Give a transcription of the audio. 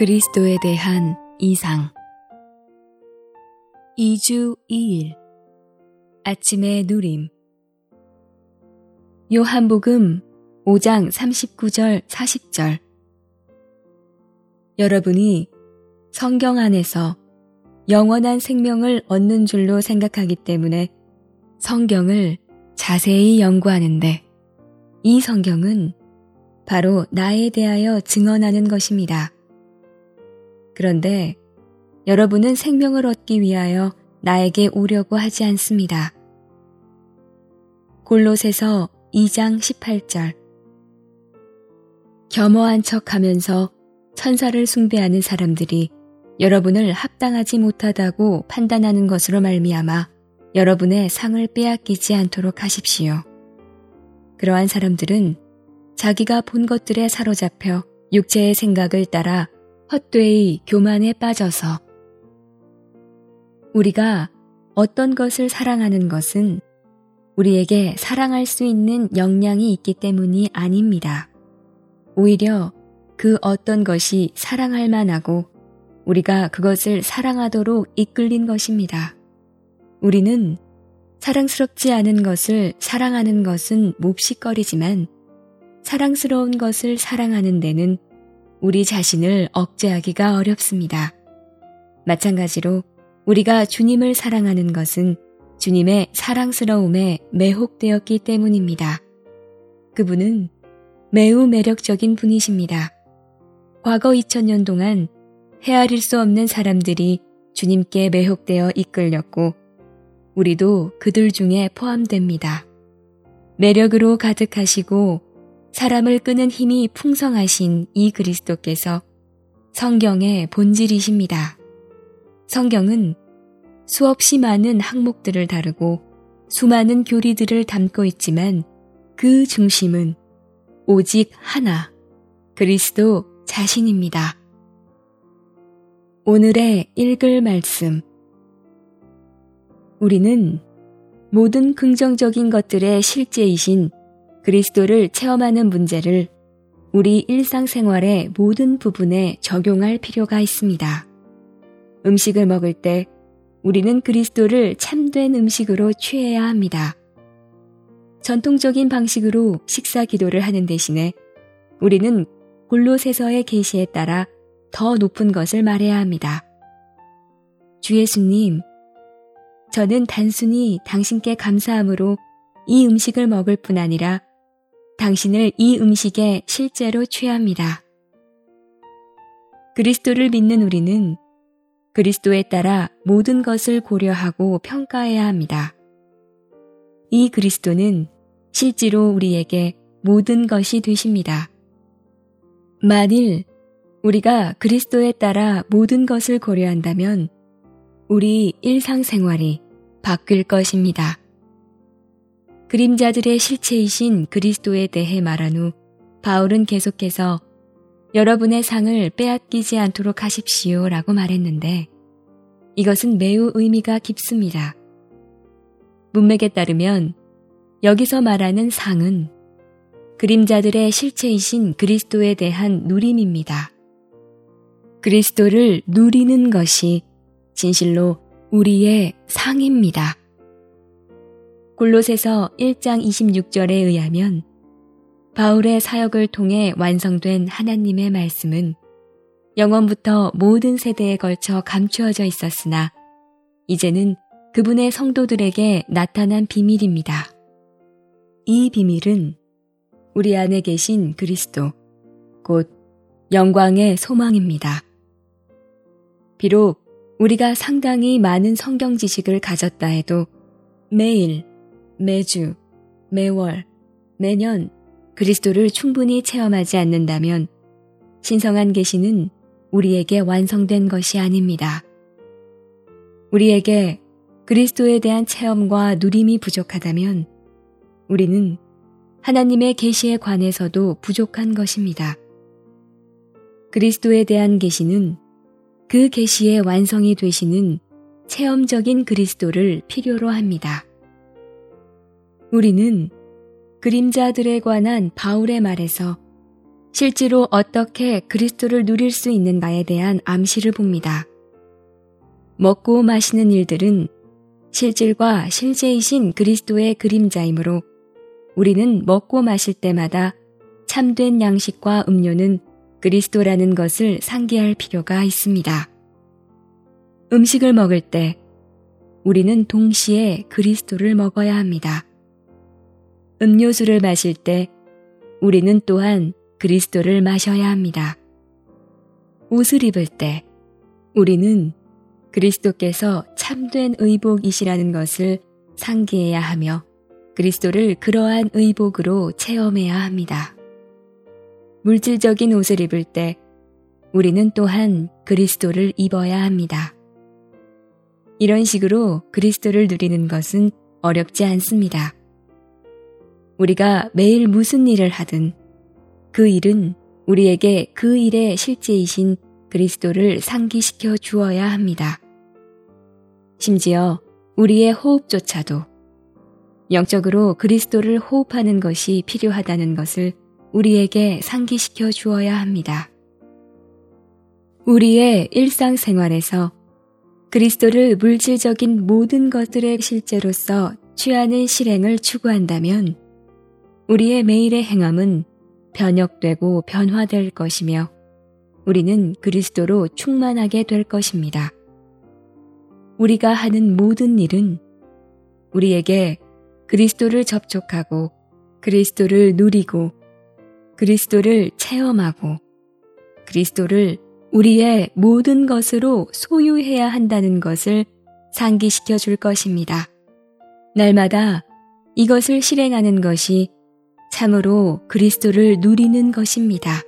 그리스도에 대한 이상. 2주 2일. 아침의 누림. 요한복음 5장 39절 40절. 여러분이 성경 안에서 영원한 생명을 얻는 줄로 생각하기 때문에 성경을 자세히 연구하는데 이 성경은 바로 나에 대하여 증언하는 것입니다. 그런데 여러분은 생명을 얻기 위하여 나에게 오려고 하지 않습니다. 골로새서 2장 18절 겸허한 척 하면서 천사를 숭배하는 사람들이 여러분을 합당하지 못하다고 판단하는 것으로 말미암아 여러분의 상을 빼앗기지 않도록 하십시오. 그러한 사람들은 자기가 본 것들에 사로잡혀 육체의 생각을 따라 헛되이 교만에 빠져서 우리가 어떤 것을 사랑하는 것은 우리에게 사랑할 수 있는 역량이 있기 때문이 아닙니다. 오히려 그 어떤 것이 사랑할 만하고 우리가 그것을 사랑하도록 이끌린 것입니다. 우리는 사랑스럽지 않은 것을 사랑하는 것은 몹시거리지만 사랑스러운 것을 사랑하는 데는 우리 자신을 억제하기가 어렵습니다. 마찬가지로 우리가 주님을 사랑하는 것은 주님의 사랑스러움에 매혹되었기 때문입니다. 그분은 매우 매력적인 분이십니다. 과거 2000년 동안 헤아릴 수 없는 사람들이 주님께 매혹되어 이끌렸고 우리도 그들 중에 포함됩니다. 매력으로 가득하시고 사람을 끄는 힘이 풍성하신 이 그리스도께서 성경의 본질이십니다. 성경은 수없이 많은 항목들을 다루고 수많은 교리들을 담고 있지만 그 중심은 오직 하나, 그리스도 자신입니다. 오늘의 읽을 말씀. 우리는 모든 긍정적인 것들의 실제이신 그리스도를 체험하는 문제를 우리 일상생활의 모든 부분에 적용할 필요가 있습니다. 음식을 먹을 때 우리는 그리스도를 참된 음식으로 취해야 합니다. 전통적인 방식으로 식사 기도를 하는 대신에 우리는 골로새서의 계시에 따라 더 높은 것을 말해야 합니다. 주 예수님, 저는 단순히 당신께 감사함으로 이 음식을 먹을 뿐 아니라 당신을 이 음식에 실제로 취합니다. 그리스도를 믿는 우리는 그리스도에 따라 모든 것을 고려하고 평가해야 합니다. 이 그리스도는 실제로 우리에게 모든 것이 되십니다. 만일 우리가 그리스도에 따라 모든 것을 고려한다면 우리 일상생활이 바뀔 것입니다. 그림자들의 실체이신 그리스도에 대해 말한 후 바울은 계속해서 여러분의 상을 빼앗기지 않도록 하십시오 라고 말했는데 이것은 매우 의미가 깊습니다. 문맥에 따르면 여기서 말하는 상은 그림자들의 실체이신 그리스도에 대한 누림입니다. 그리스도를 누리는 것이 진실로 우리의 상입니다. 골로새서 1장 26절에 의하면 바울의 사역을 통해 완성된 하나님의 말씀은 영원부터 모든 세대에 걸쳐 감추어져 있었으나 이제는 그분의 성도들에게 나타난 비밀입니다. 이 비밀은 우리 안에 계신 그리스도, 곧 영광의 소망입니다. 비록 우리가 상당히 많은 성경 지식을 가졌다 해도 매일 매주, 매월, 매년 그리스도를 충분히 체험하지 않는다면 신성한 계시는 우리에게 완성된 것이 아닙니다. 우리에게 그리스도에 대한 체험과 누림이 부족하다면 우리는 하나님의 계시에 관해서도 부족한 것입니다. 그리스도에 대한 계시는 그 계시의 완성이 되시는 체험적인 그리스도를 필요로 합니다. 우리는 그림자들에 관한 바울의 말에서 실제로 어떻게 그리스도를 누릴 수 있는가에 대한 암시를 봅니다. 먹고 마시는 일들은 실질과 실제이신 그리스도의 그림자이므로 우리는 먹고 마실 때마다 참된 양식과 음료는 그리스도라는 것을 상기할 필요가 있습니다. 음식을 먹을 때 우리는 동시에 그리스도를 먹어야 합니다. 음료수를 마실 때 우리는 또한 그리스도를 마셔야 합니다. 옷을 입을 때 우리는 그리스도께서 참된 의복이시라는 것을 상기해야 하며 그리스도를 그러한 의복으로 체험해야 합니다. 물질적인 옷을 입을 때 우리는 또한 그리스도를 입어야 합니다. 이런 식으로 그리스도를 누리는 것은 어렵지 않습니다. 우리가 매일 무슨 일을 하든 그 일은 우리에게 그 일의 실제이신 그리스도를 상기시켜 주어야 합니다. 심지어 우리의 호흡조차도 영적으로 그리스도를 호흡하는 것이 필요하다는 것을 우리에게 상기시켜 주어야 합니다. 우리의 일상생활에서 그리스도를 물질적인 모든 것들의 실제로서 취하는 실행을 추구한다면 우리의 매일의 행함은 변혁되고 변화될 것이며 우리는 그리스도로 충만하게 될 것입니다. 우리가 하는 모든 일은 우리에게 그리스도를 접촉하고 그리스도를 누리고 그리스도를 체험하고 그리스도를 우리의 모든 것으로 소유해야 한다는 것을 상기시켜 줄 것입니다. 날마다 이것을 실행하는 것이 참으로 그리스도를 누리는 것입니다.